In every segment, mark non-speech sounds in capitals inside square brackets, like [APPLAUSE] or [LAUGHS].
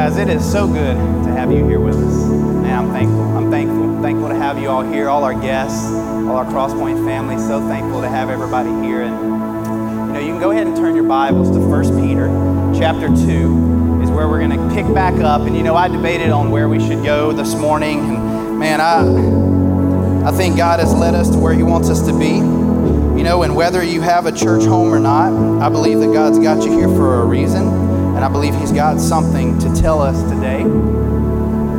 guys, it is so good to have you here with us. Man, I'm thankful. I'm thankful. Thankful to have you all here, all our guests, all our Crosspoint family. So thankful to have everybody here. And you know, you can go ahead and turn your Bibles to 1 Peter chapter 2 is where we're going to pick back up. And you know, I debated on where we should go this morning. And man, I I think God has led us to where He wants us to be. You know, and whether you have a church home or not, I believe that God's got you here for a reason. And I believe He's got something to tell us today.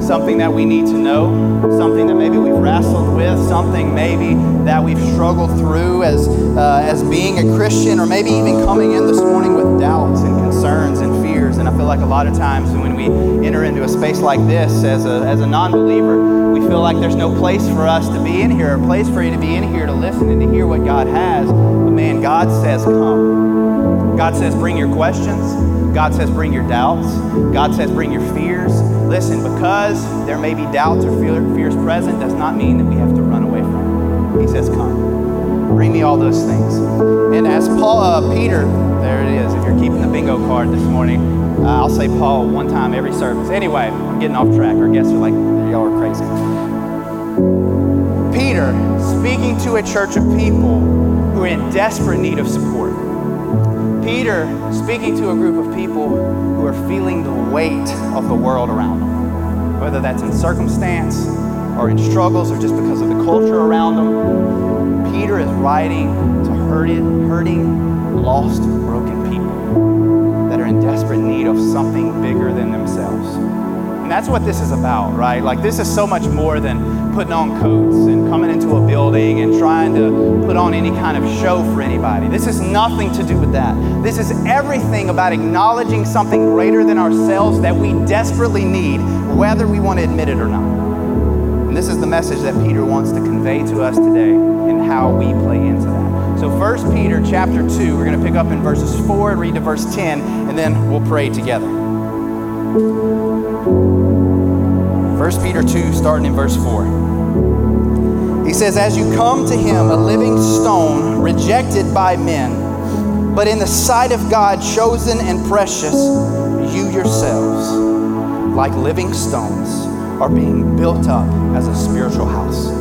Something that we need to know, something that maybe we've wrestled with, something maybe that we've struggled through as, uh, as being a Christian, or maybe even coming in this morning with doubts and concerns and fears. And I feel like a lot of times when we enter into a space like this as a, as a non believer, we feel like there's no place for us to be in here, a place for you to be in here to listen and to hear what God has. But man, God says, come. God says, bring your questions. God says, bring your doubts. God says, bring your fears. Listen, because there may be doubts or fears present, does not mean that we have to run away from it. He says, come. Bring me all those things. And as Paul, uh, Peter, there it is. If you're keeping the bingo card this morning, uh, I'll say Paul one time every service. Anyway, I'm getting off track. Our guests are like, y'all are crazy. Peter, speaking to a church of people who are in desperate need of support. Peter speaking to a group of people who are feeling the weight of the world around them, whether that's in circumstance or in struggles or just because of the culture around them. Peter is writing to hurting, hurting, lost, broken people that are in desperate need of something bigger than themselves. And that's what this is about, right? Like, this is so much more than putting on coats and coming into a building and trying to put on any kind of show for anybody. This is nothing to do with that. This is everything about acknowledging something greater than ourselves that we desperately need, whether we want to admit it or not. And this is the message that Peter wants to convey to us today and how we play into that. So 1 Peter chapter 2, we're going to pick up in verses 4 and read to verse 10, and then we'll pray together. 1 Peter 2, starting in verse 4. He says, As you come to him, a living stone, rejected by men, but in the sight of God, chosen and precious, you yourselves, like living stones, are being built up as a spiritual house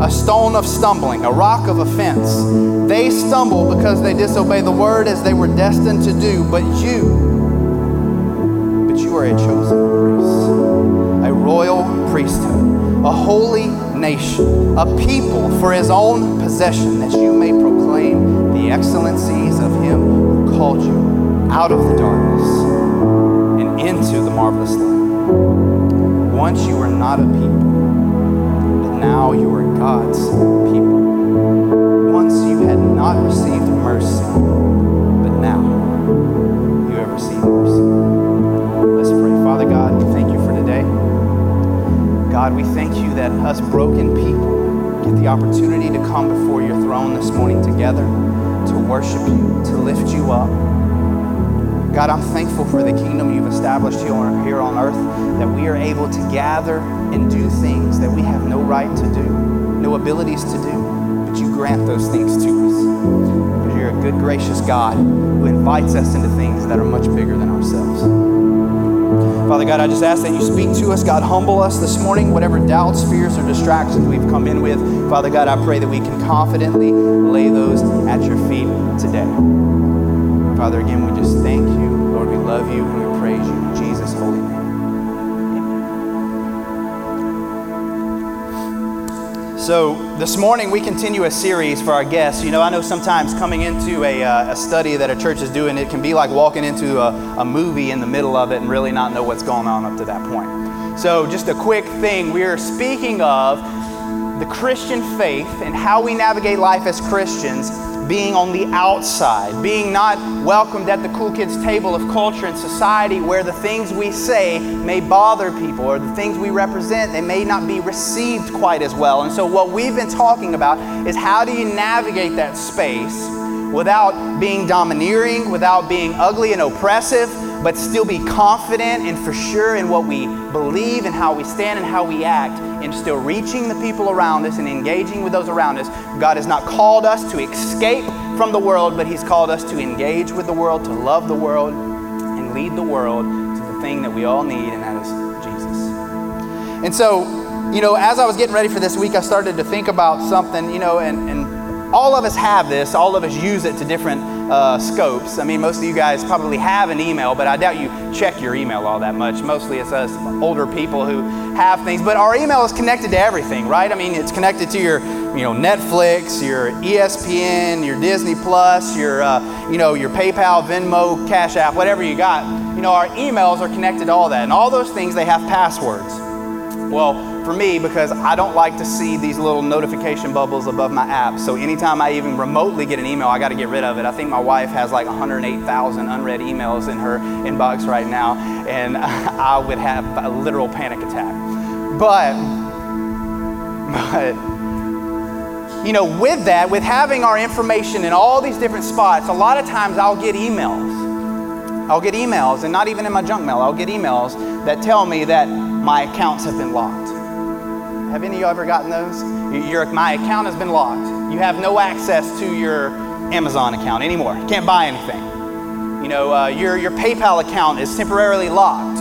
a stone of stumbling, a rock of offense. They stumble because they disobey the word as they were destined to do, but you, but you are a chosen race, a royal priesthood, a holy nation, a people for his own possession, that you may proclaim the excellencies of him who called you out of the darkness and into the marvelous light. Once you were not a people now you are God's people. Once you had not received mercy, but now you have received mercy. Let's pray. Father God, thank you for today. God, we thank you that us broken people get the opportunity to come before your throne this morning together to worship you, to lift you up. God, I'm thankful for the kingdom you've established here on earth, that we are able to gather and do things that we have no right to do, no abilities to do, but you grant those things to us. Because you're a good, gracious God who invites us into things that are much bigger than ourselves. Father God, I just ask that you speak to us. God, humble us this morning, whatever doubts, fears, or distractions we've come in with. Father God, I pray that we can confidently lay those at your feet today. Father, again, we just thank you. Lord, we love you and we praise you So, this morning we continue a series for our guests. You know, I know sometimes coming into a, uh, a study that a church is doing, it can be like walking into a, a movie in the middle of it and really not know what's going on up to that point. So, just a quick thing we are speaking of the Christian faith and how we navigate life as Christians being on the outside, being not welcomed at the cool kids' table of culture and society where the things we say may bother people or the things we represent, they may not be received quite as well. And so, what we've been talking about is how do you navigate that space without being domineering, without being ugly and oppressive, but still be confident and for sure in what we believe and how we stand and how we act, and still reaching the people around us and engaging with those around us. God has not called us to escape from the world, but He's called us to engage with the world, to love the world, and lead the world to the thing that we all need, and that is Jesus. And so, you know, as I was getting ready for this week, I started to think about something, you know, and, and all of us have this, all of us use it to different uh, scopes. I mean, most of you guys probably have an email, but I doubt you check your email all that much. Mostly it's us older people who have things, but our email is connected to everything, right? I mean, it's connected to your, you know, Netflix, your ESPN, your Disney Plus, your, uh, you know, your PayPal, Venmo, Cash App, whatever you got. You know, our emails are connected to all that, and all those things they have passwords. Well, for me because I don't like to see these little notification bubbles above my app. So anytime I even remotely get an email, I got to get rid of it. I think my wife has like 108,000 unread emails in her inbox right now, and [LAUGHS] I would have a literal panic attack. But, but, you know, with that, with having our information in all these different spots, a lot of times I'll get emails. I'll get emails, and not even in my junk mail, I'll get emails that tell me that my accounts have been locked. Have any of you ever gotten those? Your, my account has been locked. You have no access to your Amazon account anymore. You can't buy anything. You know, uh, your, your PayPal account is temporarily locked.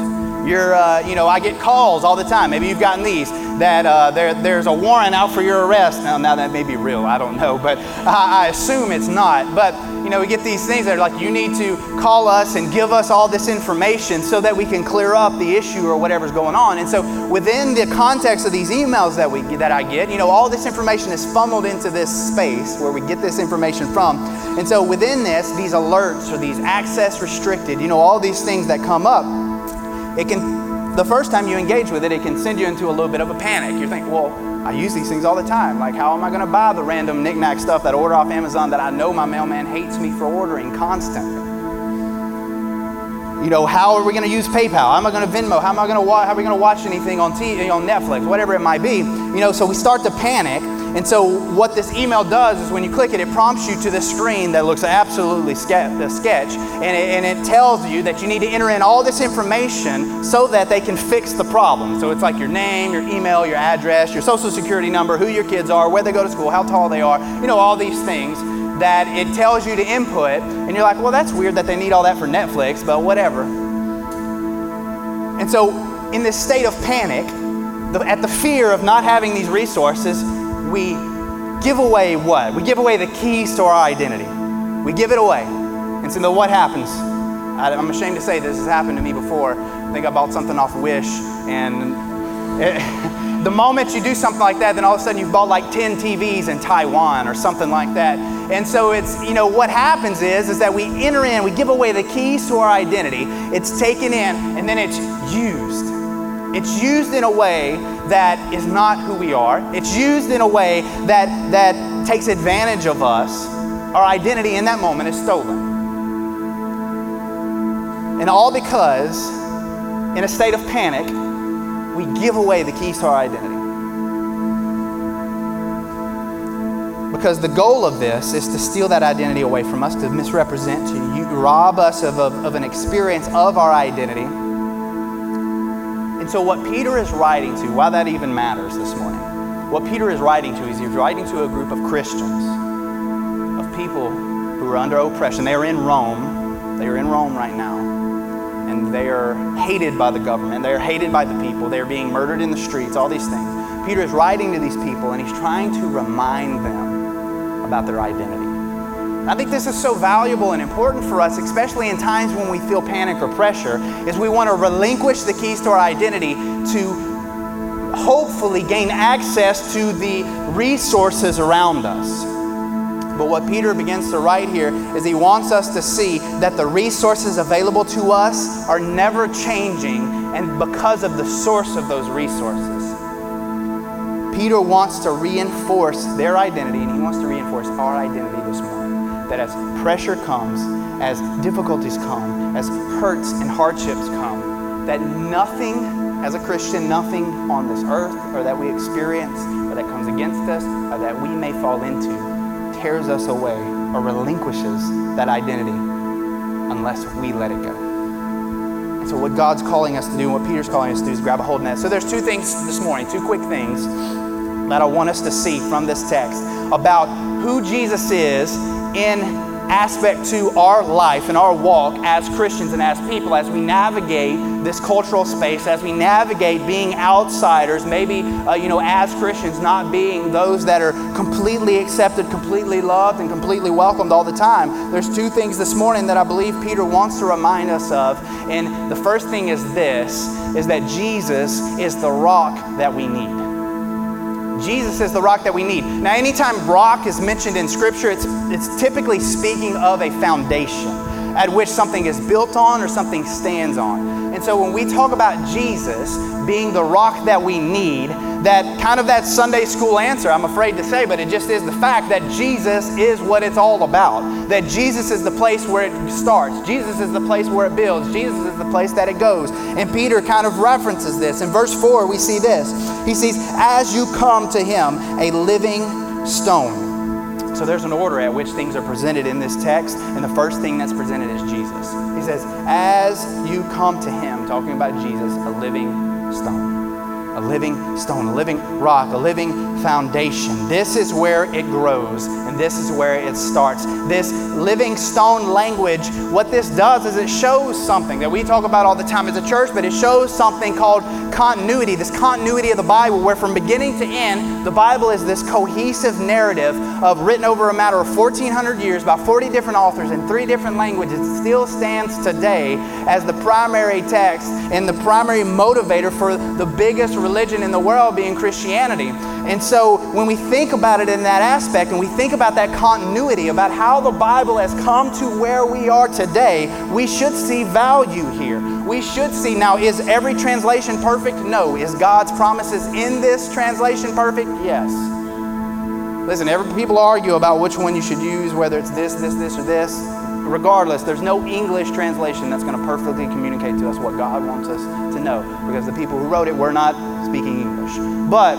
Your, uh, you know, I get calls all the time. Maybe you've gotten these that uh, there, there's a warrant out for your arrest. Now, now that may be real. I don't know, but I, I assume it's not. But you know, we get these things that are like, you need to call us and give us all this information so that we can clear up the issue or whatever's going on. And so, within the context of these emails that we that I get, you know, all this information is funneled into this space where we get this information from. And so, within this, these alerts or these access restricted, you know, all these things that come up, it can. The first time you engage with it, it can send you into a little bit of a panic. You're thinking, well, I use these things all the time. Like, how am I going to buy the random knickknack stuff that I order off Amazon that I know my mailman hates me for ordering constantly? You know, how are we going to use PayPal? How am I going to Venmo? How am I going to watch? How are we going to watch anything on TV, on Netflix, whatever it might be? You know, so we start to panic and so, what this email does is when you click it, it prompts you to the screen that looks absolutely sketch, a sketch, and it, and it tells you that you need to enter in all this information so that they can fix the problem. So, it's like your name, your email, your address, your social security number, who your kids are, where they go to school, how tall they are, you know, all these things that it tells you to input. And you're like, well, that's weird that they need all that for Netflix, but whatever. And so, in this state of panic, the, at the fear of not having these resources, we give away what? We give away the keys to our identity. We give it away. And so, what happens? I'm ashamed to say this has happened to me before. I think I bought something off Wish, and it, [LAUGHS] the moment you do something like that, then all of a sudden you've bought like 10 TVs in Taiwan or something like that. And so it's, you know, what happens is, is that we enter in, we give away the keys to our identity. It's taken in, and then it's used. It's used in a way that is not who we are. It's used in a way that, that takes advantage of us. Our identity in that moment is stolen. And all because, in a state of panic, we give away the keys to our identity. Because the goal of this is to steal that identity away from us, to misrepresent, to rob us of, of, of an experience of our identity and so, what Peter is writing to, why that even matters this morning, what Peter is writing to is he's writing to a group of Christians, of people who are under oppression. They are in Rome. They are in Rome right now. And they are hated by the government. They are hated by the people. They are being murdered in the streets, all these things. Peter is writing to these people and he's trying to remind them about their identity. I think this is so valuable and important for us, especially in times when we feel panic or pressure, is we want to relinquish the keys to our identity to hopefully gain access to the resources around us. But what Peter begins to write here is he wants us to see that the resources available to us are never changing and because of the source of those resources. Peter wants to reinforce their identity and he wants to reinforce our identity this morning. that as pressure comes, as difficulties come, as hurts and hardships come, that nothing as a Christian, nothing on this earth or that we experience or that comes against us or that we may fall into tears us away or relinquishes that identity unless we let it go. So, what God's calling us to do what Peter's calling us to do is grab a hold of that. So, there's two things this morning, two quick things that I want us to see from this text about who Jesus is in aspect to our life and our walk as Christians and as people as we navigate this cultural space, as we navigate being outsiders, maybe, uh, you know, as Christians, not being those that are completely accepted, completely loved, and completely welcomed all the time. There's two things this morning that I believe Peter wants to remind us of. And the first thing is this, is that Jesus is the rock that we need. Jesus is the rock that we need. Now, anytime rock is mentioned in Scripture, it's, it's typically speaking of a foundation at which something is built on or something stands on. And so when we talk about Jesus being the rock that we need, that kind of that Sunday school answer, I'm afraid to say, but it just is the fact that Jesus is what it's all about. That Jesus is the place where it starts. Jesus is the place where it builds. Jesus is the place that it goes. And Peter kind of references this. In verse 4, we see this. He says, As you come to him, a living stone. So there's an order at which things are presented in this text, and the first thing that's presented is Jesus. He says, As you come to him, talking about Jesus, a living stone a living stone, a living rock, a living foundation. This is where it grows and this is where it starts. This living stone language, what this does is it shows something that we talk about all the time as a church, but it shows something called continuity, this continuity of the Bible, where from beginning to end, the Bible is this cohesive narrative of written over a matter of 1,400 years by 40 different authors in three different languages. Still stands today as the primary text and the primary motivator for the biggest religion in the world being Christianity. And so when we think about it in that aspect and we think about that continuity, about how the Bible has come to where we are today, we should see value here. We should see now, is every translation perfect? No. Is God's promises in this translation perfect? Yes. Listen, every, people argue about which one you should use, whether it's this, this, this, or this. Regardless, there's no English translation that's going to perfectly communicate to us what God wants us to know because the people who wrote it were not speaking English. But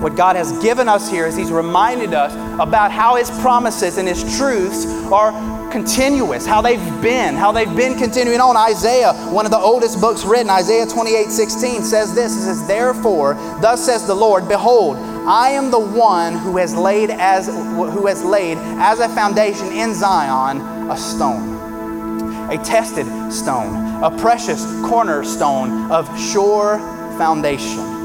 what God has given us here is He's reminded us about how His promises and His truths are continuous, how they've been, how they've been continuing on. Isaiah, one of the oldest books written, Isaiah 28 16, says this It says, Therefore, thus says the Lord, Behold, I am the one who has laid as who has laid as a foundation in Zion a stone, a tested stone, a precious cornerstone of sure foundation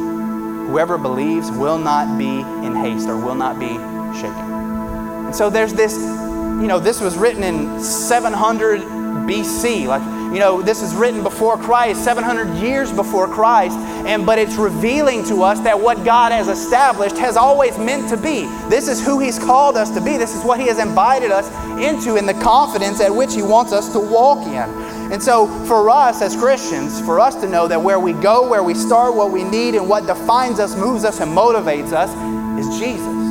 whoever believes will not be in haste or will not be shaken. And so there's this, you know, this was written in 700 BC. Like, you know, this is written before Christ, 700 years before Christ, and but it's revealing to us that what God has established has always meant to be. This is who He's called us to be. This is what He has invited us into in the confidence at which He wants us to walk in. And so, for us as Christians, for us to know that where we go, where we start, what we need, and what defines us, moves us, and motivates us is Jesus.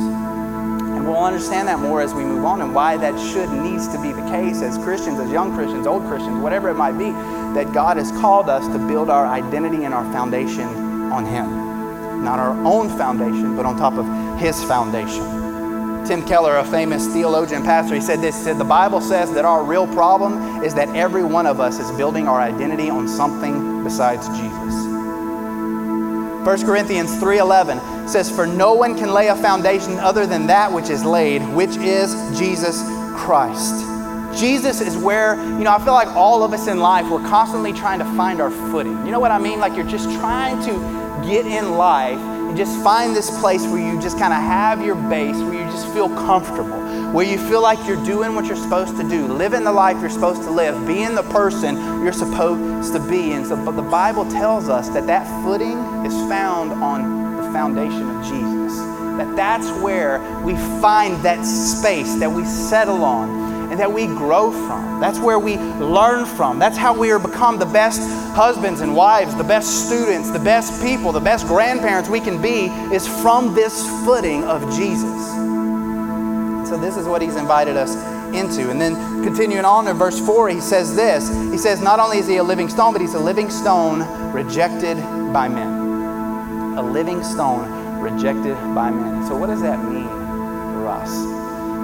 We'll understand that more as we move on and why that should needs to be the case as Christians, as young Christians, old Christians, whatever it might be, that God has called us to build our identity and our foundation on Him. Not our own foundation, but on top of His foundation. Tim Keller, a famous theologian pastor, he said this. He said, The Bible says that our real problem is that every one of us is building our identity on something besides Jesus. 1 Corinthians 3:11 says for no one can lay a foundation other than that which is laid which is Jesus Christ. Jesus is where, you know, I feel like all of us in life we're constantly trying to find our footing. You know what I mean? Like you're just trying to get in life just find this place where you just kind of have your base, where you just feel comfortable, where you feel like you're doing what you're supposed to do, living the life you're supposed to live, being the person you're supposed to be. And so, but the Bible tells us that that footing is found on the foundation of Jesus. That that's where we find that space that we settle on and that we grow from. That's where we learn from. That's how we are become the best husbands and wives, the best students, the best people, the best grandparents we can be is from this footing of Jesus. So this is what he's invited us into. And then continuing on in verse 4, he says this He says, Not only is he a living stone, but he's a living stone rejected by men. A living stone rejected by men. So, what does that mean for us?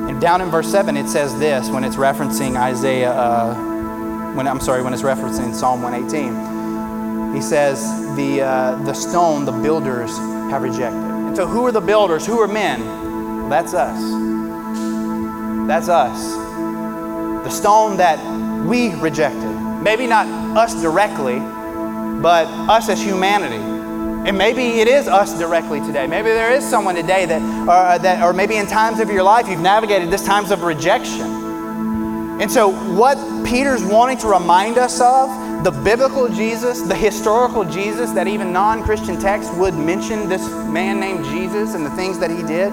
And down in verse 7, it says this when it's referencing Isaiah, uh, when I'm sorry, when it's referencing Psalm 118. He says, the, uh, the stone the builders have rejected. And so, who are the builders? Who are men? Well, that's us. That's us. The stone that we rejected. Maybe not us directly, but us as humanity. And maybe it is us directly today. Maybe there is someone today that, or, uh, that, or maybe in times of your life you've navigated this times of rejection. And so, what Peter's wanting to remind us of, the biblical Jesus, the historical Jesus that even non Christian texts would mention this man named Jesus and the things that he did,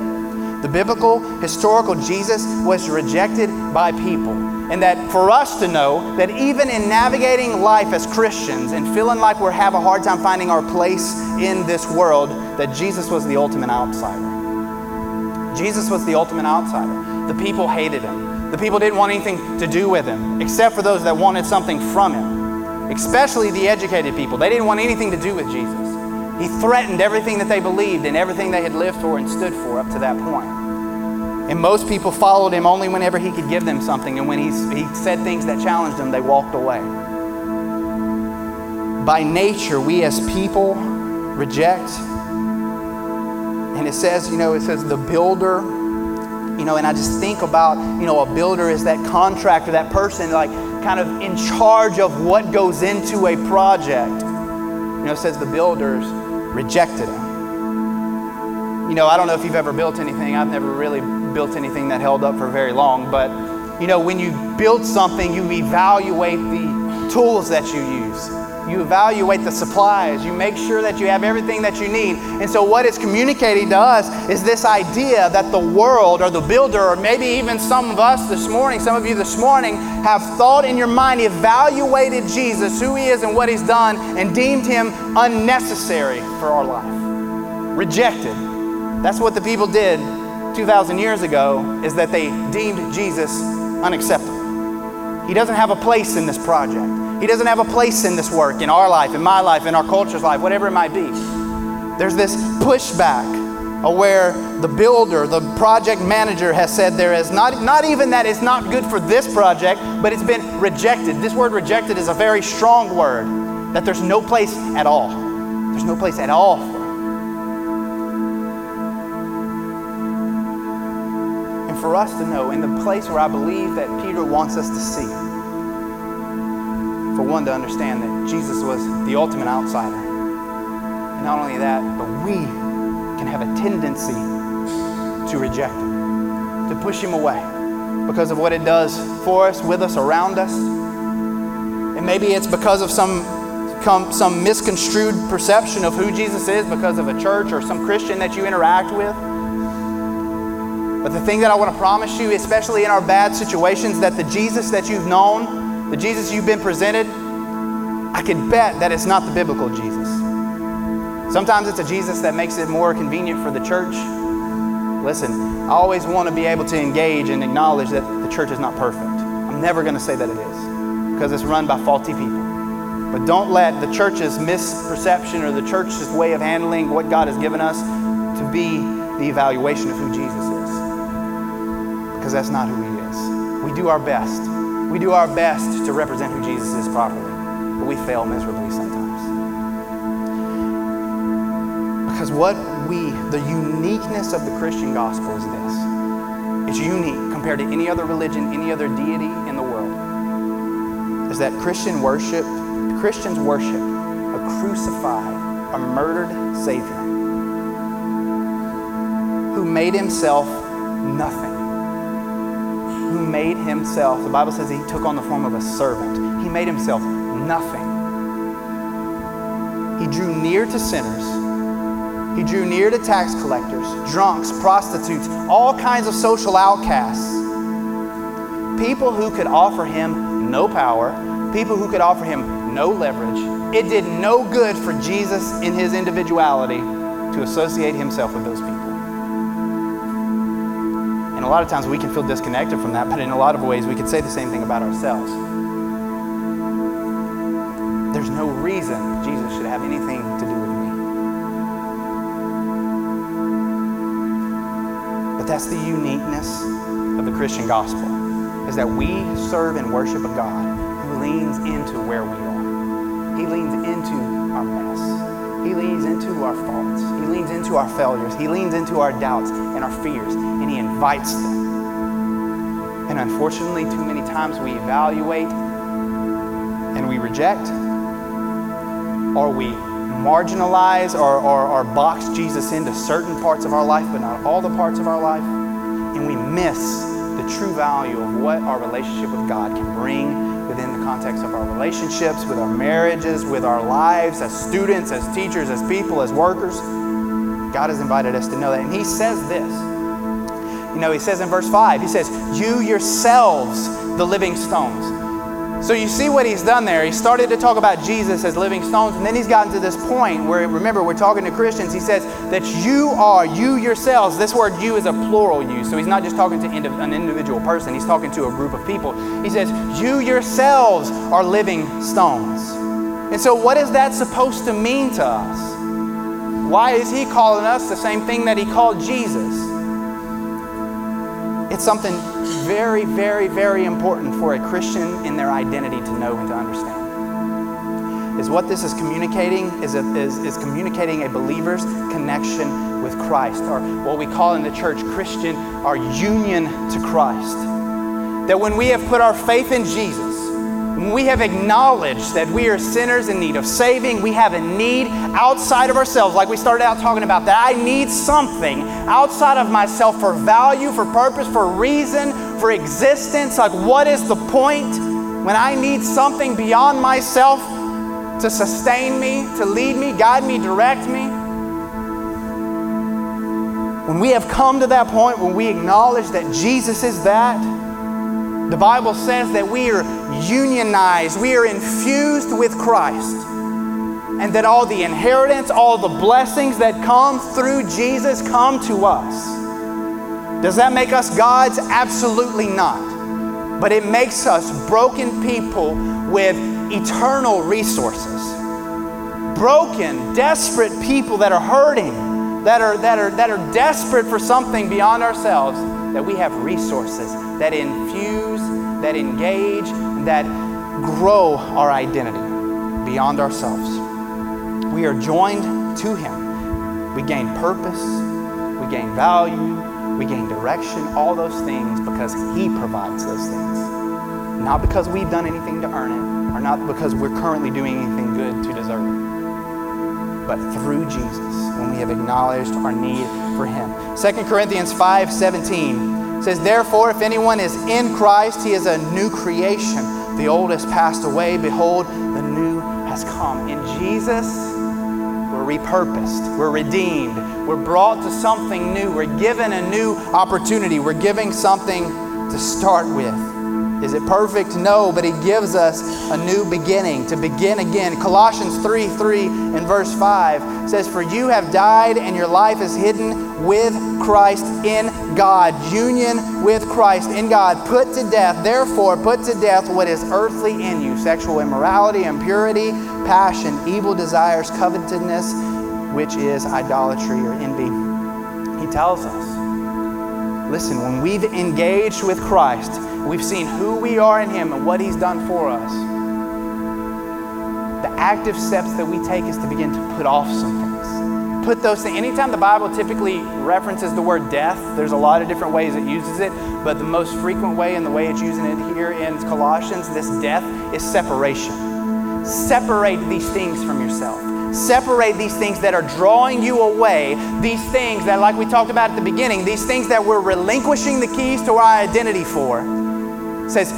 the biblical, historical Jesus was rejected by people. And that for us to know that even in navigating life as Christians and feeling like we have a hard time finding our place in this world, that Jesus was the ultimate outsider. Jesus was the ultimate outsider. The people hated him. The people didn't want anything to do with him, except for those that wanted something from him, especially the educated people. They didn't want anything to do with Jesus. He threatened everything that they believed and everything they had lived for and stood for up to that point. And most people followed him only whenever he could give them something. And when he, he said things that challenged them, they walked away. By nature, we as people reject. And it says, you know, it says the builder, you know, and I just think about, you know, a builder is that contractor, that person like kind of in charge of what goes into a project. You know, it says the builders rejected him. You know, I don't know if you've ever built anything. I've never really built anything that held up for very long, but you know, when you build something, you evaluate the tools that you use. You evaluate the supplies. You make sure that you have everything that you need. And so, what it's communicating to us is this idea that the world or the builder, or maybe even some of us this morning, some of you this morning, have thought in your mind, evaluated Jesus, who he is and what he's done, and deemed him unnecessary for our life. Rejected. That's what the people did 2,000 years ago is that they deemed Jesus unacceptable. He doesn't have a place in this project. He doesn't have a place in this work, in our life, in my life, in our culture's life, whatever it might be. There's this pushback where the builder, the project manager has said there is not, not even that it's not good for this project, but it's been rejected. This word rejected is a very strong word, that there's no place at all. There's no place at all for. And for us to know in the place where I believe that Peter wants us to see. For one, to understand that Jesus was the ultimate outsider. And not only that, but we can have a tendency to reject him, to push him away because of what it does for us, with us, around us. And maybe it's because of some, some misconstrued perception of who Jesus is because of a church or some Christian that you interact with. But the thing that I want to promise you, especially in our bad situations, that the Jesus that you've known, the Jesus you've been presented, I can bet that it's not the biblical Jesus. Sometimes it's a Jesus that makes it more convenient for the church. Listen, I always want to be able to engage and acknowledge that the church is not perfect. I'm never going to say that it is because it's run by faulty people. But don't let the church's misperception or the church's way of handling what God has given us to be the evaluation of who Jesus is because that's not who He is. We do our best. We do our best to represent who Jesus is properly, but we fail miserably sometimes. Because what we, the uniqueness of the Christian gospel is this it's unique compared to any other religion, any other deity in the world. Is that Christian worship, Christians worship a crucified, a murdered Savior who made himself nothing who made himself, the Bible says he took on the form of a servant. He made himself nothing. He drew near to sinners. He drew near to tax collectors, drunks, prostitutes, all kinds of social outcasts. People who could offer him no power, people who could offer him no leverage. It did no good for Jesus in his individuality to associate himself with those people. And a lot of times we can feel disconnected from that, but in a lot of ways we could say the same thing about ourselves. There's no reason Jesus should have anything to do with me. But that's the uniqueness of the Christian gospel, is that we serve and worship a God who leans into where we are. He leans into our mess. He leans into our faults. Leans into our failures. He leans into our doubts and our fears, and He invites them. And unfortunately, too many times we evaluate and we reject, or we marginalize or, or, or box Jesus into certain parts of our life, but not all the parts of our life. And we miss the true value of what our relationship with God can bring within the context of our relationships, with our marriages, with our lives as students, as teachers, as people, as workers. God has invited us to know that. And He says this. You know, He says in verse 5, He says, You yourselves, the living stones. So you see what he's done there. He started to talk about Jesus as living stones, and then he's gotten to this point where, remember, we're talking to Christians. He says that you are, you yourselves, this word you is a plural you. So he's not just talking to an individual person, he's talking to a group of people. He says, You yourselves are living stones. And so, what is that supposed to mean to us? Why is he calling us the same thing that he called Jesus? It's something very, very, very important for a Christian in their identity to know and to understand. Is what this is communicating is, a, is, is communicating a believer's connection with Christ, or what we call in the church Christian, our union to Christ. That when we have put our faith in Jesus, when we have acknowledged that we are sinners in need of saving, we have a need outside of ourselves, like we started out talking about, that I need something outside of myself for value, for purpose, for reason, for existence. Like, what is the point when I need something beyond myself to sustain me, to lead me, guide me, direct me? When we have come to that point, when we acknowledge that Jesus is that, the Bible says that we are unionized, we are infused with Christ, and that all the inheritance, all the blessings that come through Jesus come to us. Does that make us gods? Absolutely not. But it makes us broken people with eternal resources. Broken, desperate people that are hurting, that are, that are, that are desperate for something beyond ourselves, that we have resources that infuse, that engage, that grow our identity beyond ourselves. We are joined to Him. We gain purpose, we gain value, we gain direction, all those things because He provides those things. Not because we've done anything to earn it, or not because we're currently doing anything but through Jesus when we have acknowledged our need for Him. 2 Corinthians 5 17 says, Therefore, if anyone is in Christ, he is a new creation. The old has passed away. Behold, the new has come. In Jesus, we're repurposed, we're redeemed, we're brought to something new, we're given a new opportunity, we're giving something to start with. Is it perfect? No, but He gives us a new beginning to begin again. Colossians 3 3 and verse 5 says, For you have died, and your life is hidden with Christ in God. Union with Christ in God. Put to death, therefore, put to death what is earthly in you sexual immorality, impurity, passion, evil desires, covetousness, which is idolatry or envy. He tells us listen, when we've engaged with Christ, we've seen who we are in Him and what He's done for us. The active steps that we take is to begin to put off some things. Put those things. Anytime the Bible typically references the word death, there's a lot of different ways it uses it, but the most frequent way and the way it's using it here in Colossians, this death, is separation. Separate these things from yourself separate these things that are drawing you away, these things that, like we talked about at the beginning, these things that we're relinquishing the keys to our identity for. It says,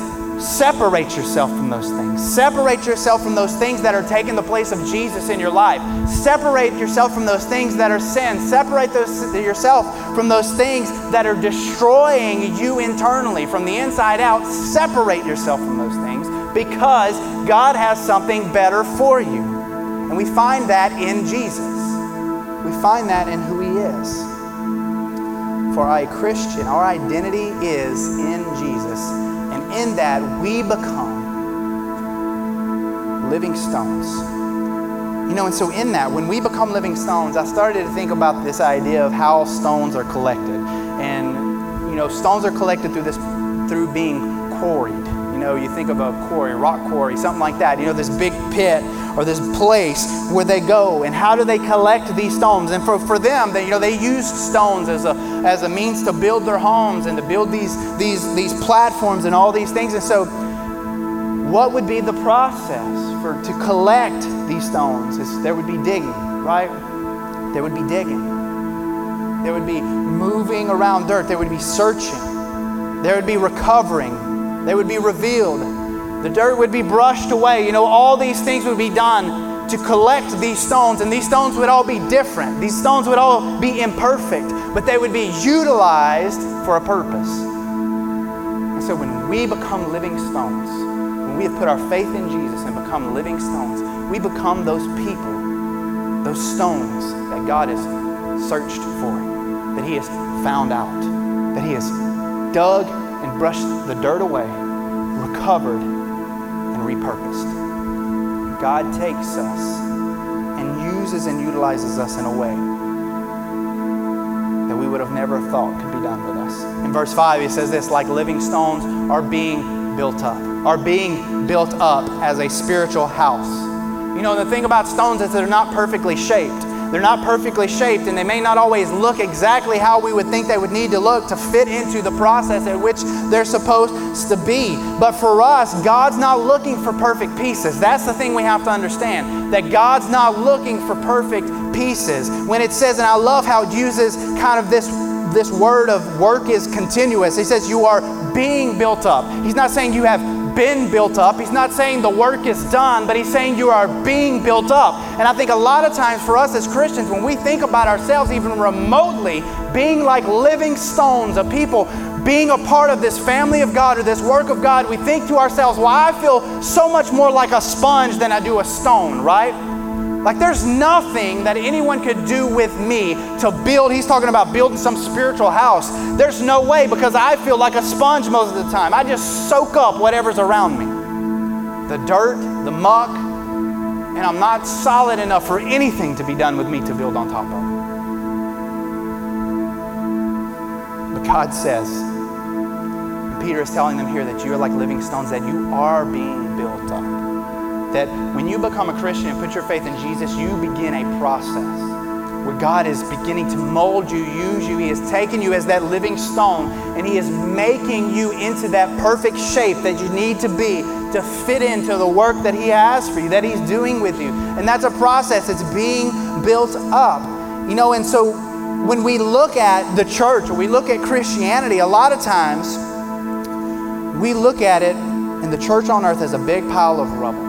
separate yourself from those things. Separate yourself from those things that are taking the place of Jesus in your life. Separate yourself from those things that are sin. Separate those, yourself from those things that are destroying you internally, from the inside out. Separate yourself from those things because God has something better for you. And we find that in Jesus. We find that in who he is. for a Christian, our identity is in Jesus. And in that, we become living stones. You know, and so in that, when we become living stones, I started to think about this idea of how stones are collected. And, you know, stones are collected through this, through being quarried. You know, you think of a quarry, rock quarry, something like that. You know, this big pit or this place where they go and how do they collect these stones? And for, for them they, you know they used stones as a, as a means to build their homes and to build these, these, these platforms and all these things. And so what would be the process for to collect these stones there would be digging right? There would be digging. There would be moving around dirt. There would be searching. There would be recovering they would be revealed the dirt would be brushed away. You know, all these things would be done to collect these stones, and these stones would all be different. These stones would all be imperfect, but they would be utilized for a purpose. And so when we become living stones, when we have put our faith in Jesus and become living stones, we become those people, those stones that God has searched for, that He has found out, that He has dug brushed the dirt away, recovered, and repurposed. God takes us and uses and utilizes us in a way that we would have never thought could be done with us. In verse 5, he says this like living stones are being built up, are being built up as a spiritual house. You know, the thing about stones is they're not perfectly shaped. They're not perfectly shaped and they may not always look exactly how we would think they would need to look to fit into the process at which they're supposed to be. But for us, God's not looking for perfect pieces. That's the thing we have to understand that God's not looking for perfect pieces. When it says, and I love how it uses kind of this this word of work is continuous. He says you are being built up. He's not saying you have been built up. He's not saying the work is done, but he's saying you are being built up. And I think a lot of times for us as Christians, when we think about ourselves even remotely being like living stones of people, being a part of this family of God or this work of God, we think to ourselves, well, I feel so much more like a sponge than I do a stone, right? Like there's nothing that anyone could do with me to build. He's talking about building some spiritual house. There's no way because I feel like a sponge most of the time. I just soak up whatever's around me the dirt, the muck, and I'm not solid enough for anything to be done with me to build on top of. But God says, and Peter is telling them here that you are like living stones, that you are being built up that when you become a Christian and put your faith in Jesus, you begin a process where God is beginning to mold you, use you. He has taken you as that living stone and He is making you into that perfect shape that you need to be to fit into the work that He has for you, that He's doing with you. And that's a process, it's being built up. You know, and so when we look at the church or we look at Christianity, a lot of times we look at it in the church on earth as a big pile of rubble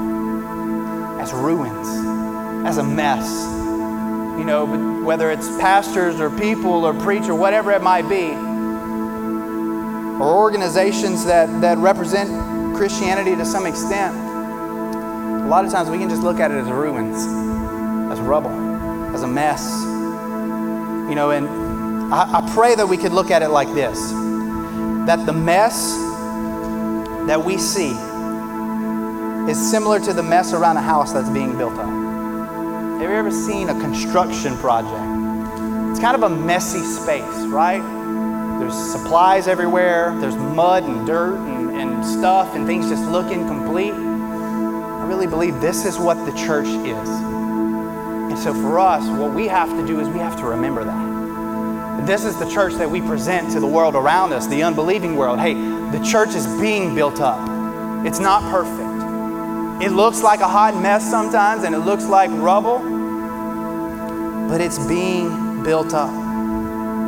as ruins, as a mess. You know, whether it's pastors or people or preacher, whatever it might be, or organizations that, that represent Christianity to some extent, a lot of times we can just look at it as ruins, as rubble, as a mess. You know, and I, I pray that we could look at it like this that the mess that we see is similar to the mess around a house that's being built up. Have you ever seen a construction project? It's kind of a messy space, right? There's supplies everywhere, there's mud and dirt and, and stuff, and things just look incomplete. I really believe this is what the church is. And so for us, what we have to do is we have to remember that. This is the church that we present to the world around us, the unbelieving world. Hey, the church is being built up. It's not perfect. It looks like a hot mess sometimes and it looks like rubble, but it's being built up.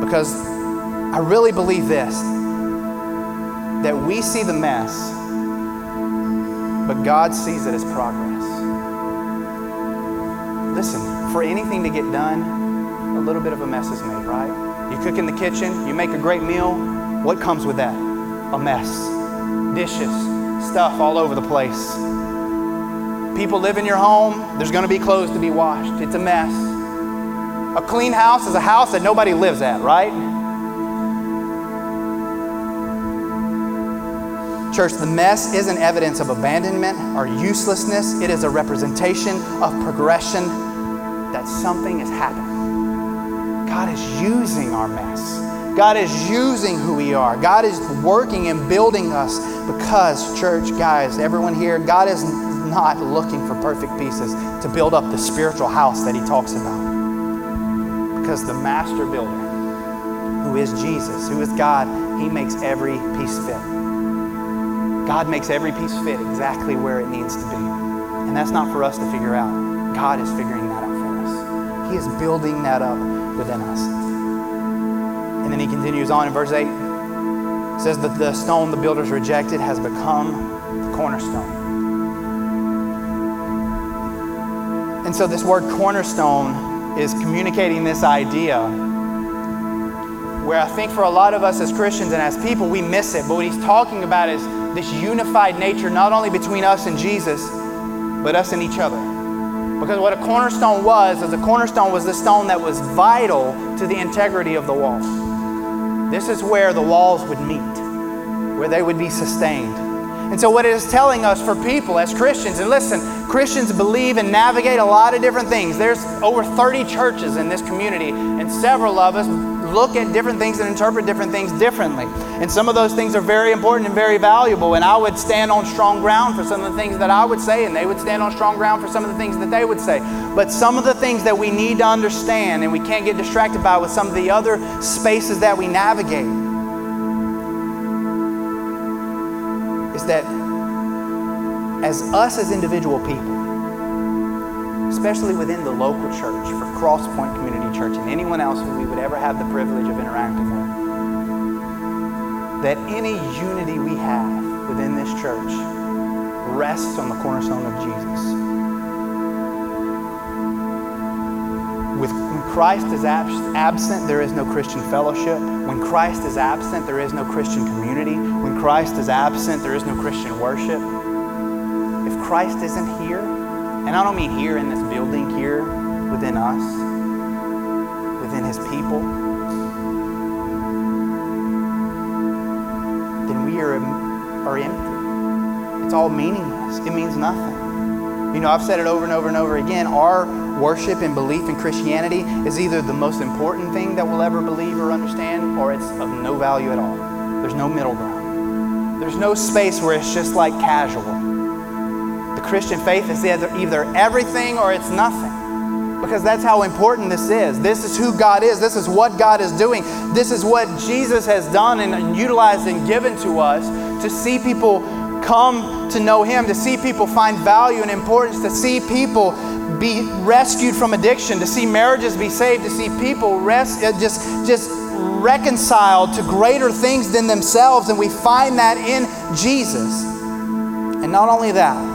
Because I really believe this that we see the mess, but God sees it as progress. Listen, for anything to get done, a little bit of a mess is made, right? You cook in the kitchen, you make a great meal. What comes with that? A mess. Dishes, stuff all over the place People live in your home, there's going to be clothes to be washed. It's a mess. A clean house is a house that nobody lives at, right? Church, the mess isn't evidence of abandonment or uselessness. It is a representation of progression that something is happening. God is using our mess. God is using who we are. God is working and building us because, church, guys, everyone here, God is not looking for perfect pieces to build up the spiritual house that He talks about. Because the master builder, who is Jesus, who is God, He makes every piece fit. God makes every piece fit exactly where it needs to be. And that's not for us to figure out. God is figuring that out for us. He is building that up within us. And then he continues on in verse 8. It says that the stone the builders rejected has become the cornerstone. And so this word cornerstone is communicating this idea where I think for a lot of us as Christians and as people, we miss it. But what he's talking about is this unified nature, not only between us and Jesus, but us and each other. Because what a cornerstone was, is a cornerstone was the stone that was vital to the integrity of the wall. This is where the walls would meet, where they would be sustained. And so, what it is telling us for people as Christians, and listen, Christians believe and navigate a lot of different things. There's over 30 churches in this community, and several of us look at different things and interpret different things differently. And some of those things are very important and very valuable. And I would stand on strong ground for some of the things that I would say, and they would stand on strong ground for some of the things that they would say. But some of the things that we need to understand and we can't get distracted by with some of the other spaces that we navigate is that as us as individual people, especially within the local church for Crosspoint Community Church and anyone else who we would ever have the privilege of interacting with, that any unity we have within this church rests on the cornerstone of Jesus. With, when Christ is ab- absent, there is no Christian fellowship. When Christ is absent, there is no Christian community. When Christ is absent, there is no Christian worship. If Christ isn't here, and I don't mean here in this building, here within us, within His people, then we are, are empty. It's all meaningless. It means nothing. You know, I've said it over and over and over again. Our worship and belief in Christianity is either the most important thing that we'll ever believe or understand, or it's of no value at all. There's no middle ground. There's no space where it's just like casual. The Christian faith is either, either everything or it's nothing. Because that's how important this is. This is who God is. This is what God is doing. This is what Jesus has done and utilized and given to us to see people come to know Him, to see people find value and importance, to see people be rescued from addiction, to see marriages be saved, to see people rest, uh, just, just reconciled to greater things than themselves. And we find that in Jesus. And not only that,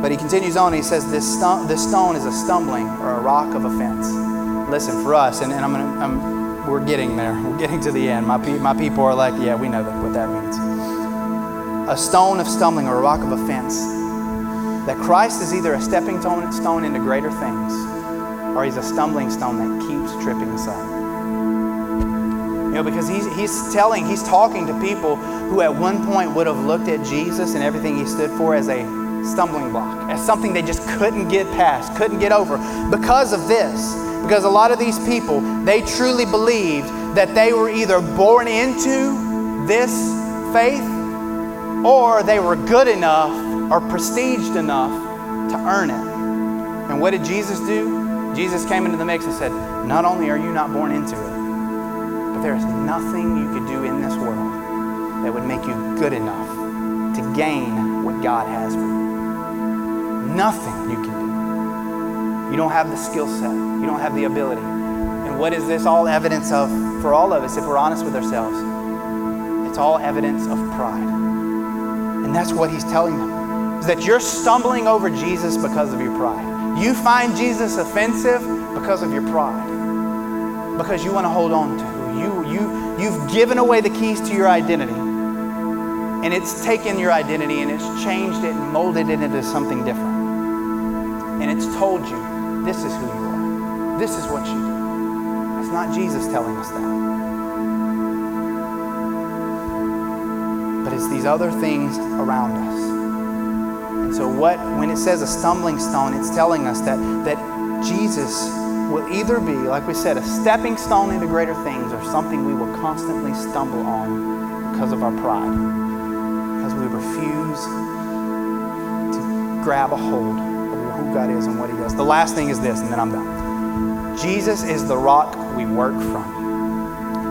but he continues on, he says, this, this stone is a stumbling or a rock of offense. Listen, for us, and, and I'm gonna, I'm, we're getting there. We're getting to the end. My, pe- my people are like, yeah, we know that, what that means. A stone of stumbling or a rock of offense. That Christ is either a stepping stone into greater things, or he's a stumbling stone that keeps tripping us up. You know, because he's, he's telling, he's talking to people who at one point would have looked at Jesus and everything he stood for as a stumbling block, as something they just couldn't get past, couldn't get over. Because of this, because a lot of these people, they truly believed that they were either born into this faith or they were good enough or prestiged enough to earn it. And what did Jesus do? Jesus came into the mix and said, Not only are you not born into it, but there is nothing you could do in this world that would make you good enough to gain what God has for you. Nothing you can do. You don't have the skill set, you don't have the ability. And what is this all evidence of for all of us, if we're honest with ourselves? It's all evidence of pride. And that's what he's telling them is that you're stumbling over Jesus because of your pride. You find Jesus offensive because of your pride. Because you want to hold on to you you you've given away the keys to your identity. And it's taken your identity and it's changed it and molded it into something different. And it's told you this is who you are. This is what you do. It's not Jesus telling us that. But it's these other things around us. So what when it says a stumbling stone, it's telling us that that Jesus will either be, like we said, a stepping stone into greater things or something we will constantly stumble on because of our pride. Because we refuse to grab a hold of who God is and what He does. The last thing is this, and then I'm done. Jesus is the rock we work from.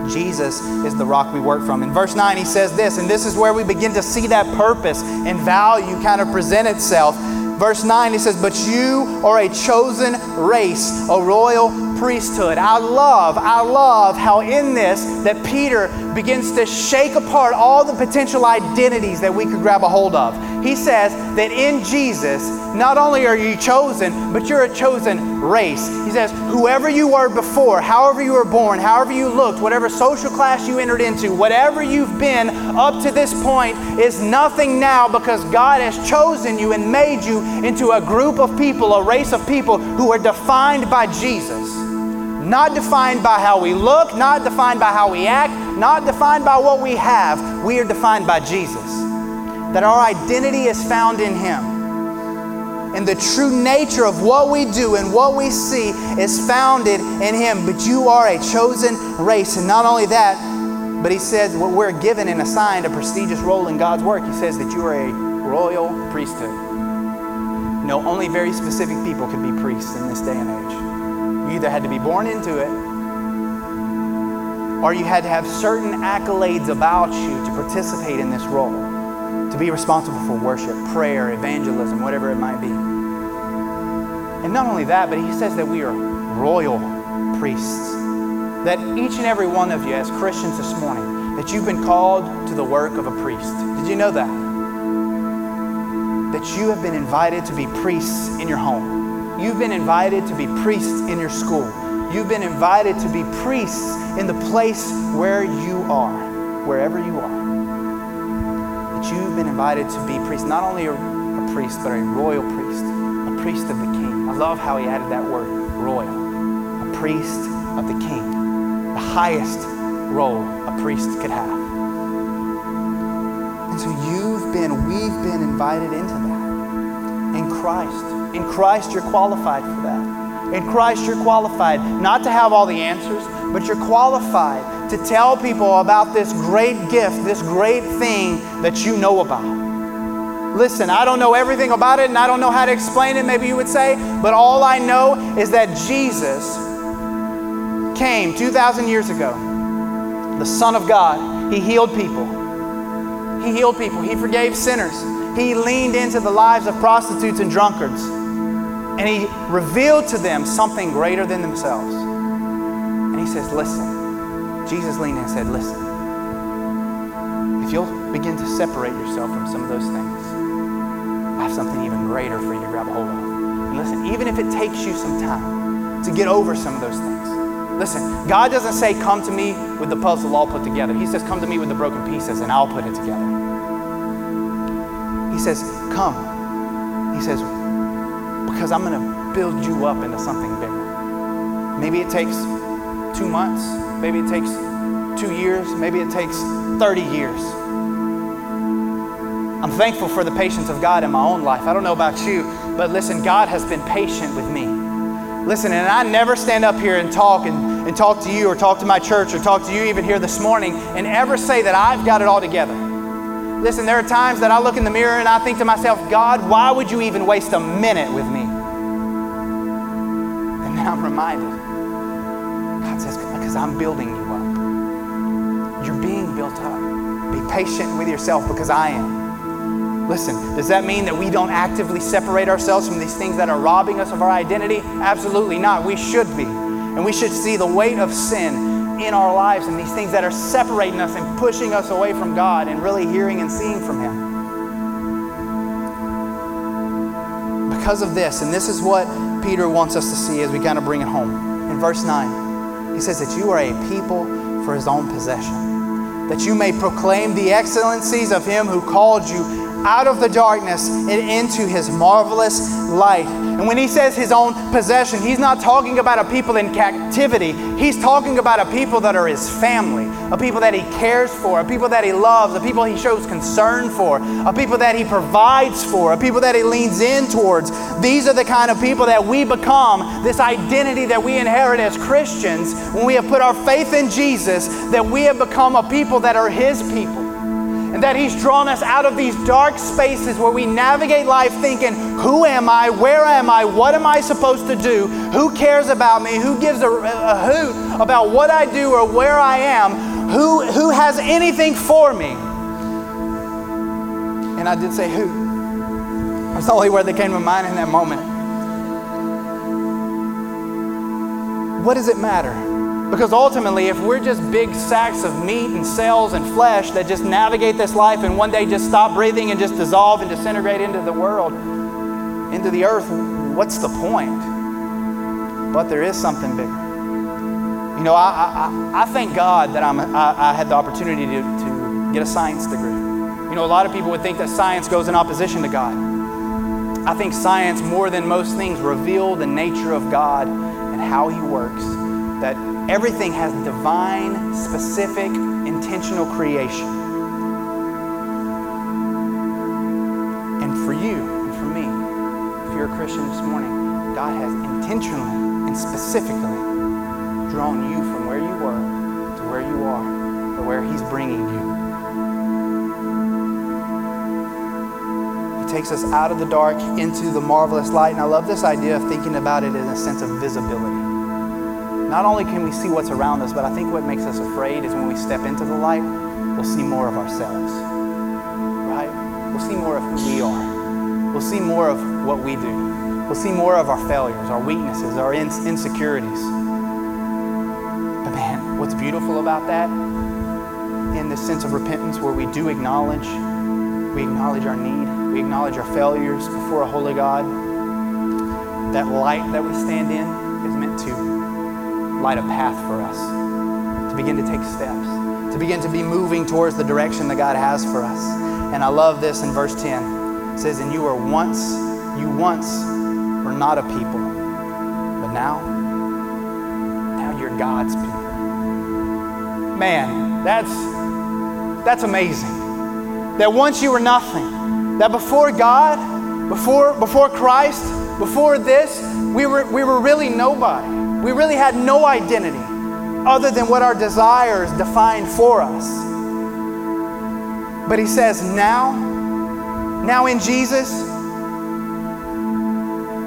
Jesus is the rock we work from. In verse 9, he says this, and this is where we begin to see that purpose and value kind of present itself. Verse 9, he says, But you are a chosen race, a royal priesthood. I love, I love how in this that Peter begins to shake apart all the potential identities that we could grab a hold of. He says that in Jesus, not only are you chosen, but you're a chosen race. He says, whoever you were before, however you were born, however you looked, whatever social class you entered into, whatever you've been up to this point is nothing now because God has chosen you and made you into a group of people, a race of people who are defined by Jesus. Not defined by how we look, not defined by how we act, not defined by what we have. We are defined by Jesus. That our identity is found in Him. And the true nature of what we do and what we see is founded in Him. But you are a chosen race. And not only that, but He says we're given and assigned a prestigious role in God's work. He says that you are a royal priesthood. No, only very specific people could be priests in this day and age. You either had to be born into it or you had to have certain accolades about you to participate in this role, be responsible for worship, prayer, evangelism, whatever it might be. And not only that, but he says that we are royal priests. That each and every one of you, as Christians this morning, that you've been called to the work of a priest. Did you know that? That you have been invited to be priests in your home You've been invited to be priests in your school. You've been invited to be priests in the place where you are, wherever you are. That you've been invited to be priest, not only a, a priest, but a royal priest, a priest of the king. I love how he added that word, royal, a priest of the king, the highest role a priest could have. And so you've been, we've been invited into that in Christ. In Christ, you're qualified for that. In Christ, you're qualified not to have all the answers, but you're qualified to tell people about this great gift, this great thing that you know about. Listen, I don't know everything about it and I don't know how to explain it, maybe you would say, but all I know is that Jesus came 2,000 years ago, the Son of God. He healed people. He healed people. He forgave sinners. He leaned into the lives of prostitutes and drunkards and he revealed to them something greater than themselves. And he says, Listen. Jesus leaned and said, Listen. If you'll begin to separate yourself from some of those things, I have something even greater for you to grab a hold of. And listen, even if it takes you some time to get over some of those things, listen, God doesn't say, Come to me with the puzzle all put together. He says, Come to me with the broken pieces and I'll put it together. He says, Come. He says, because I'm going to build you up into something bigger. Maybe it takes two months, maybe it takes two years, maybe it takes 30 years. I'm thankful for the patience of God in my own life. I don't know about you, but listen, God has been patient with me. Listen, and I never stand up here and talk and, and talk to you or talk to my church or talk to you even here this morning and ever say that I've got it all together. Listen, there are times that I look in the mirror and I think to myself, God, why would you even waste a minute with me? And then I'm reminded, I'm building you up. You're being built up. Be patient with yourself because I am. Listen, does that mean that we don't actively separate ourselves from these things that are robbing us of our identity? Absolutely not. We should be. And we should see the weight of sin in our lives and these things that are separating us and pushing us away from God and really hearing and seeing from Him. Because of this, and this is what Peter wants us to see as we kind of bring it home. In verse 9, he says that you are a people for His own possession, that you may proclaim the excellencies of Him who called you out of the darkness and into his marvelous light. And when he says his own possession, he's not talking about a people in captivity. He's talking about a people that are his family, a people that he cares for, a people that he loves, a people he shows concern for, a people that he provides for, a people that he leans in towards. These are the kind of people that we become, this identity that we inherit as Christians when we have put our faith in Jesus, that we have become a people that are his people and that He's drawn us out of these dark spaces where we navigate life thinking, Who am I? Where am I? What am I supposed to do? Who cares about me? Who gives a, a hoot about what I do or where I am? Who, who has anything for me? And I did say, Who? That's the only word that came to mind in that moment. What does it matter? Because ultimately, if we're just big sacks of meat and cells and flesh that just navigate this life and one day just stop breathing and just dissolve and disintegrate into the world, into the earth, what's the point? But there is something bigger. You know, I, I, I thank God that I'm, I, I had the opportunity to, to get a science degree. You know, a lot of people would think that science goes in opposition to God. I think science, more than most things, reveal the nature of God and how He works. That Everything has divine, specific, intentional creation. And for you and for me, if you're a Christian this morning, God has intentionally and specifically drawn you from where you were to where you are, to where He's bringing you. He takes us out of the dark into the marvelous light. And I love this idea of thinking about it in a sense of visibility not only can we see what's around us, but I think what makes us afraid is when we step into the light, we'll see more of ourselves. Right? We'll see more of who we are. We'll see more of what we do. We'll see more of our failures, our weaknesses, our insecurities. But man, what's beautiful about that, in this sense of repentance where we do acknowledge, we acknowledge our need, we acknowledge our failures before a holy God, that light that we stand in light a path for us to begin to take steps, to begin to be moving towards the direction that God has for us. And I love this in verse 10. It says, And you were once, you once were not a people, but now, now you're God's people. Man, that's that's amazing. That once you were nothing, that before God, before before Christ, before this, we were we were really nobody. We really had no identity other than what our desires defined for us. But he says, now, now in Jesus,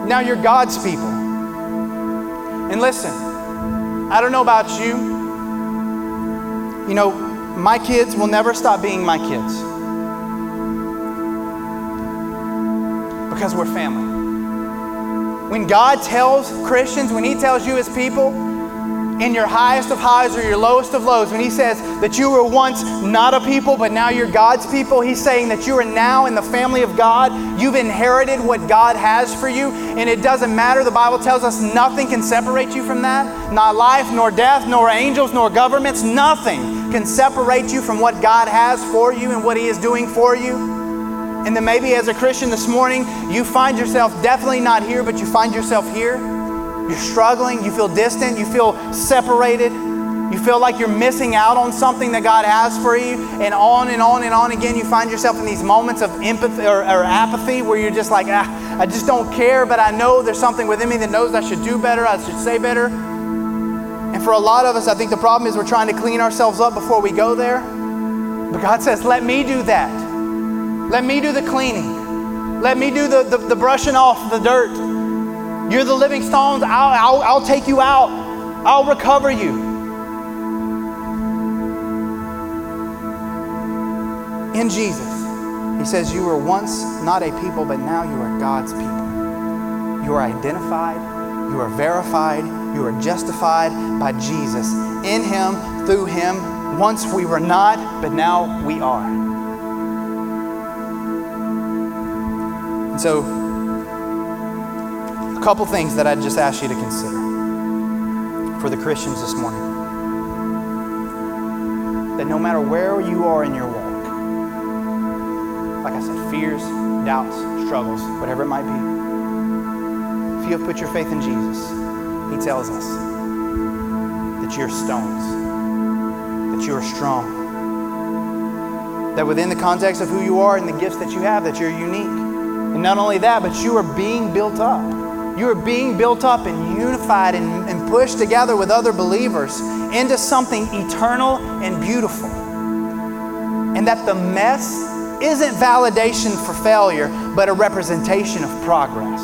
now you're God's people. And listen, I don't know about you. You know, my kids will never stop being my kids because we're family. When God tells Christians, when He tells you as people, in your highest of highs or your lowest of lows, when He says that you were once not a people, but now you're God's people, He's saying that you are now in the family of God. You've inherited what God has for you, and it doesn't matter. The Bible tells us nothing can separate you from that. Not life, nor death, nor angels, nor governments. Nothing can separate you from what God has for you and what He is doing for you. And then maybe as a Christian this morning, you find yourself definitely not here, but you find yourself here. You're struggling, you feel distant, you feel separated, you feel like you're missing out on something that God has for you, and on and on and on again, you find yourself in these moments of empathy or, or apathy where you're just like, ah, I just don't care, but I know there's something within me that knows I should do better, I should say better. And for a lot of us, I think the problem is we're trying to clean ourselves up before we go there. But God says, let me do that. Let me do the cleaning. Let me do the, the, the brushing off the dirt. You're the living stones. I'll, I'll, I'll take you out. I'll recover you. In Jesus, he says, You were once not a people, but now you are God's people. You are identified, you are verified, you are justified by Jesus. In him, through him, once we were not, but now we are. So, a couple things that I'd just ask you to consider for the Christians this morning. That no matter where you are in your walk, like I said, fears, doubts, struggles, whatever it might be. If you have put your faith in Jesus, He tells us that you're stones, that you are strong, that within the context of who you are and the gifts that you have, that you're unique. And not only that, but you are being built up. You are being built up and unified and, and pushed together with other believers into something eternal and beautiful. And that the mess isn't validation for failure, but a representation of progress.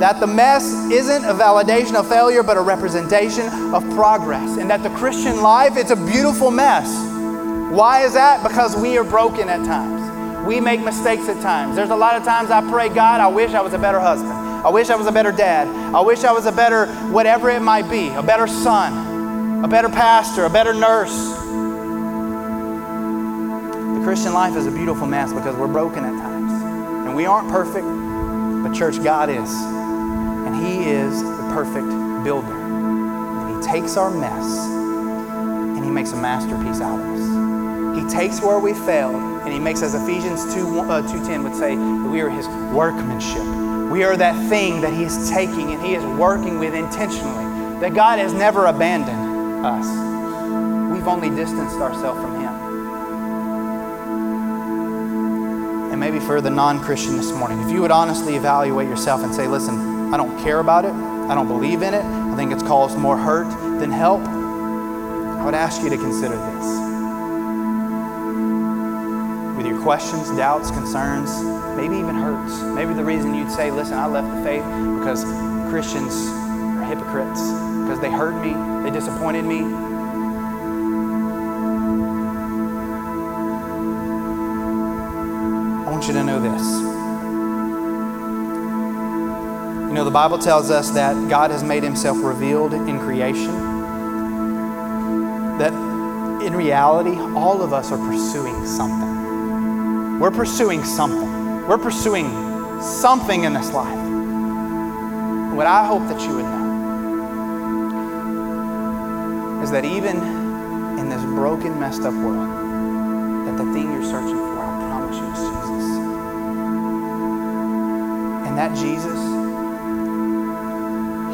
That the mess isn't a validation of failure, but a representation of progress. And that the Christian life, it's a beautiful mess. Why is that? Because we are broken at times. We make mistakes at times. There's a lot of times I pray, God, I wish I was a better husband. I wish I was a better dad. I wish I was a better whatever it might be, a better son, a better pastor, a better nurse. The Christian life is a beautiful mess because we're broken at times. And we aren't perfect, but church, God is. And He is the perfect builder. And He takes our mess and He makes a masterpiece out of us. He takes where we failed and he makes, as Ephesians 2, uh, 2.10 would say, that we are his workmanship. We are that thing that he is taking and he is working with intentionally. That God has never abandoned us. We've only distanced ourselves from him. And maybe for the non Christian this morning, if you would honestly evaluate yourself and say, listen, I don't care about it, I don't believe in it, I think it's caused more hurt than help, I would ask you to consider this questions, doubts, concerns, maybe even hurts. Maybe the reason you'd say, listen, I left the faith because Christians are hypocrites, because they hurt me, they disappointed me. I want you to know this. You know, the Bible tells us that God has made himself revealed in creation. That in reality, all of us are pursuing something. We're pursuing something. We're pursuing something in this life. What I hope that you would know is that even in this broken, messed up world, that the thing you're searching for, I promise you, is Jesus. And that Jesus,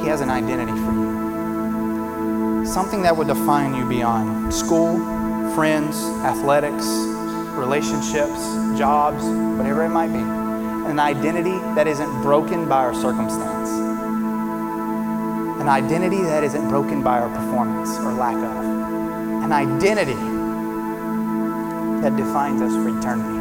He has an identity for you. Something that would define you beyond school, friends, athletics, relationships, jobs, whatever it might be. An identity that isn't broken by our circumstance. An identity that isn't broken by our performance or lack of. An identity that defines us for eternity.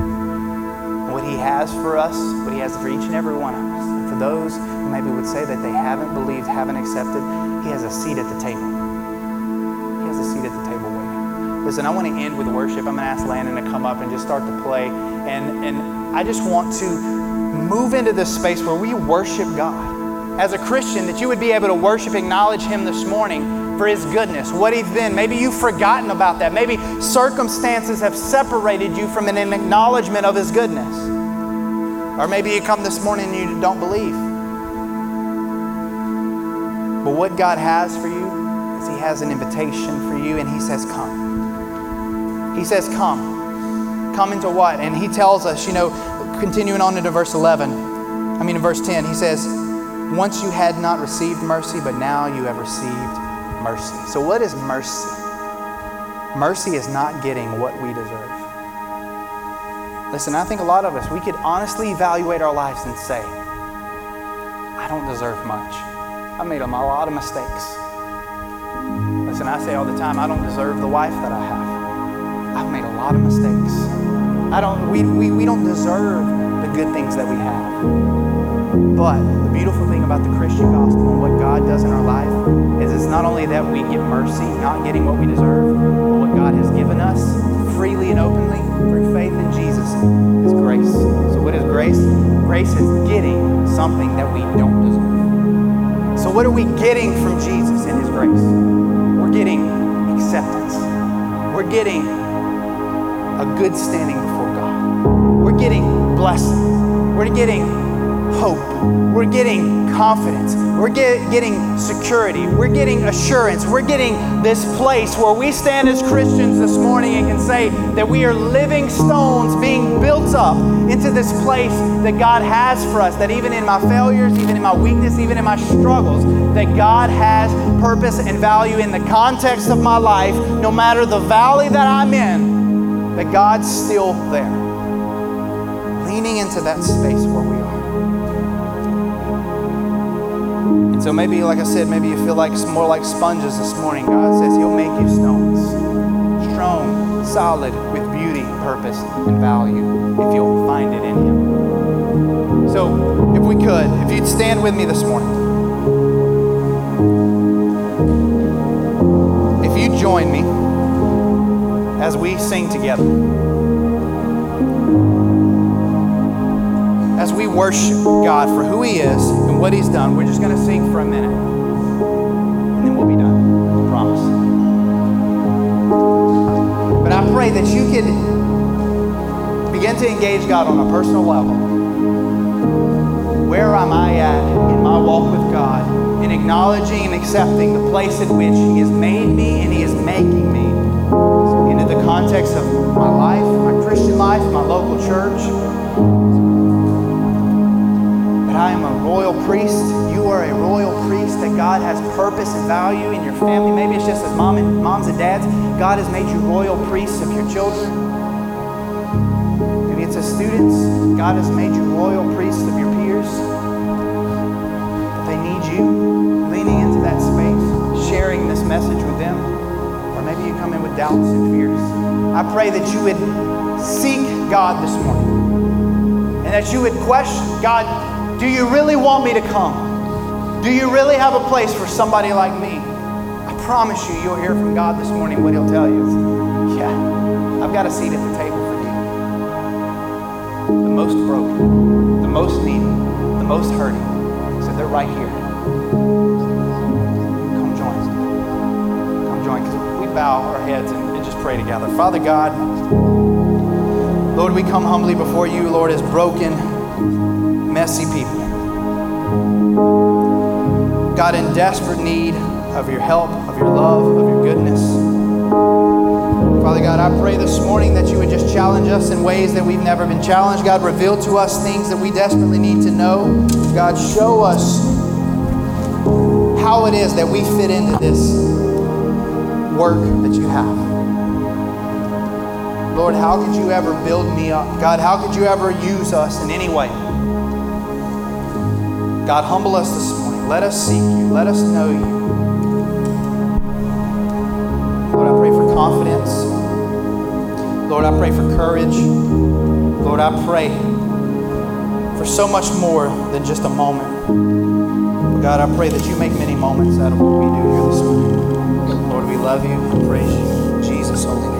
What He has for us, what He has for each and every one of us. And for those who maybe would say that they haven't believed, haven't accepted, He has a seat at the table. Listen, I want to end with worship. I'm going to ask Landon to come up and just start to play. And, and I just want to move into this space where we worship God. As a Christian, that you would be able to worship, acknowledge Him this morning for His goodness, what He's been. Maybe you've forgotten about that. Maybe circumstances have separated you from an acknowledgement of His goodness. Or maybe you come this morning and you don't believe. But what God has for you is He has an invitation for you, and He says, Come. He says, Come. Come into what? And he tells us, you know, continuing on into verse 11, I mean, in verse 10, he says, Once you had not received mercy, but now you have received mercy. So, what is mercy? Mercy is not getting what we deserve. Listen, I think a lot of us, we could honestly evaluate our lives and say, I don't deserve much. I made a lot of mistakes. Listen, I say all the time, I don't deserve the wife that I have. I've made a lot of mistakes. I don't, we, we, we don't deserve the good things that we have. But the beautiful thing about the Christian gospel and what God does in our life is it's not only that we get mercy, not getting what we deserve, but what God has given us freely and openly through faith in Jesus is grace. So, what is grace? Grace is getting something that we don't deserve. So, what are we getting from Jesus in His grace? We're getting acceptance. We're getting a good standing before God. we're getting blessing. We're getting hope. We're getting confidence. We're get, getting security. We're getting assurance. We're getting this place where we stand as Christians this morning and can say that we are living stones being built up into this place that God has for us. That even in my failures, even in my weakness, even in my struggles, that God has purpose and value in the context of my life, no matter the valley that I'm in, that God's still there. Leaning into that space where we are. And so maybe, like I said, maybe you feel like it's more like sponges this morning. God says He'll make you stones, strong, solid, with beauty, purpose, and value if you'll find it in Him. So, if we could, if you'd stand with me this morning. Join me as we sing together. as we worship God for who He is and what He's done, we're just going to sing for a minute. And then we'll be done. I promise. But I pray that you could begin to engage God on a personal level. Where am I at in my walk with God? In acknowledging and accepting the place in which He has made me and He is making me context of my life, my Christian life, my local church But I am a royal priest. You are a royal priest, that God has purpose and value in your family. Maybe it's just as mom and, moms and dads, God has made you royal priests of your children. Maybe it's as students, God has made you royal priests of your peers. But they need you leaning into that space, sharing this message come in with doubts and fears. I pray that you would seek God this morning and that you would question God, do you really want me to come? Do you really have a place for somebody like me? I promise you, you'll hear from God this morning. What He'll tell you is, yeah, I've got a seat at the table for you. The most broken, the most needy, the most hurting. So they're right here. Bow our heads and, and just pray together. Father God, Lord, we come humbly before you, Lord, as broken messy people. God, in desperate need of your help, of your love, of your goodness. Father God, I pray this morning that you would just challenge us in ways that we've never been challenged. God, reveal to us things that we desperately need to know. God, show us how it is that we fit into this work that you have. Lord, how could you ever build me up? God, how could you ever use us in any way? God, humble us this morning. Let us seek you. Let us know you. Lord, I pray for confidence. Lord, I pray for courage. Lord, I pray for so much more than just a moment. God, I pray that you make many moments out of what we do here this morning. Love you praise you. Jesus'.